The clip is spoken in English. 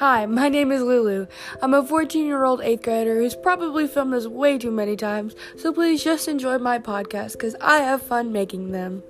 Hi, my name is Lulu. I'm a 14 year old 8th grader who's probably filmed this way too many times, so please just enjoy my podcast because I have fun making them.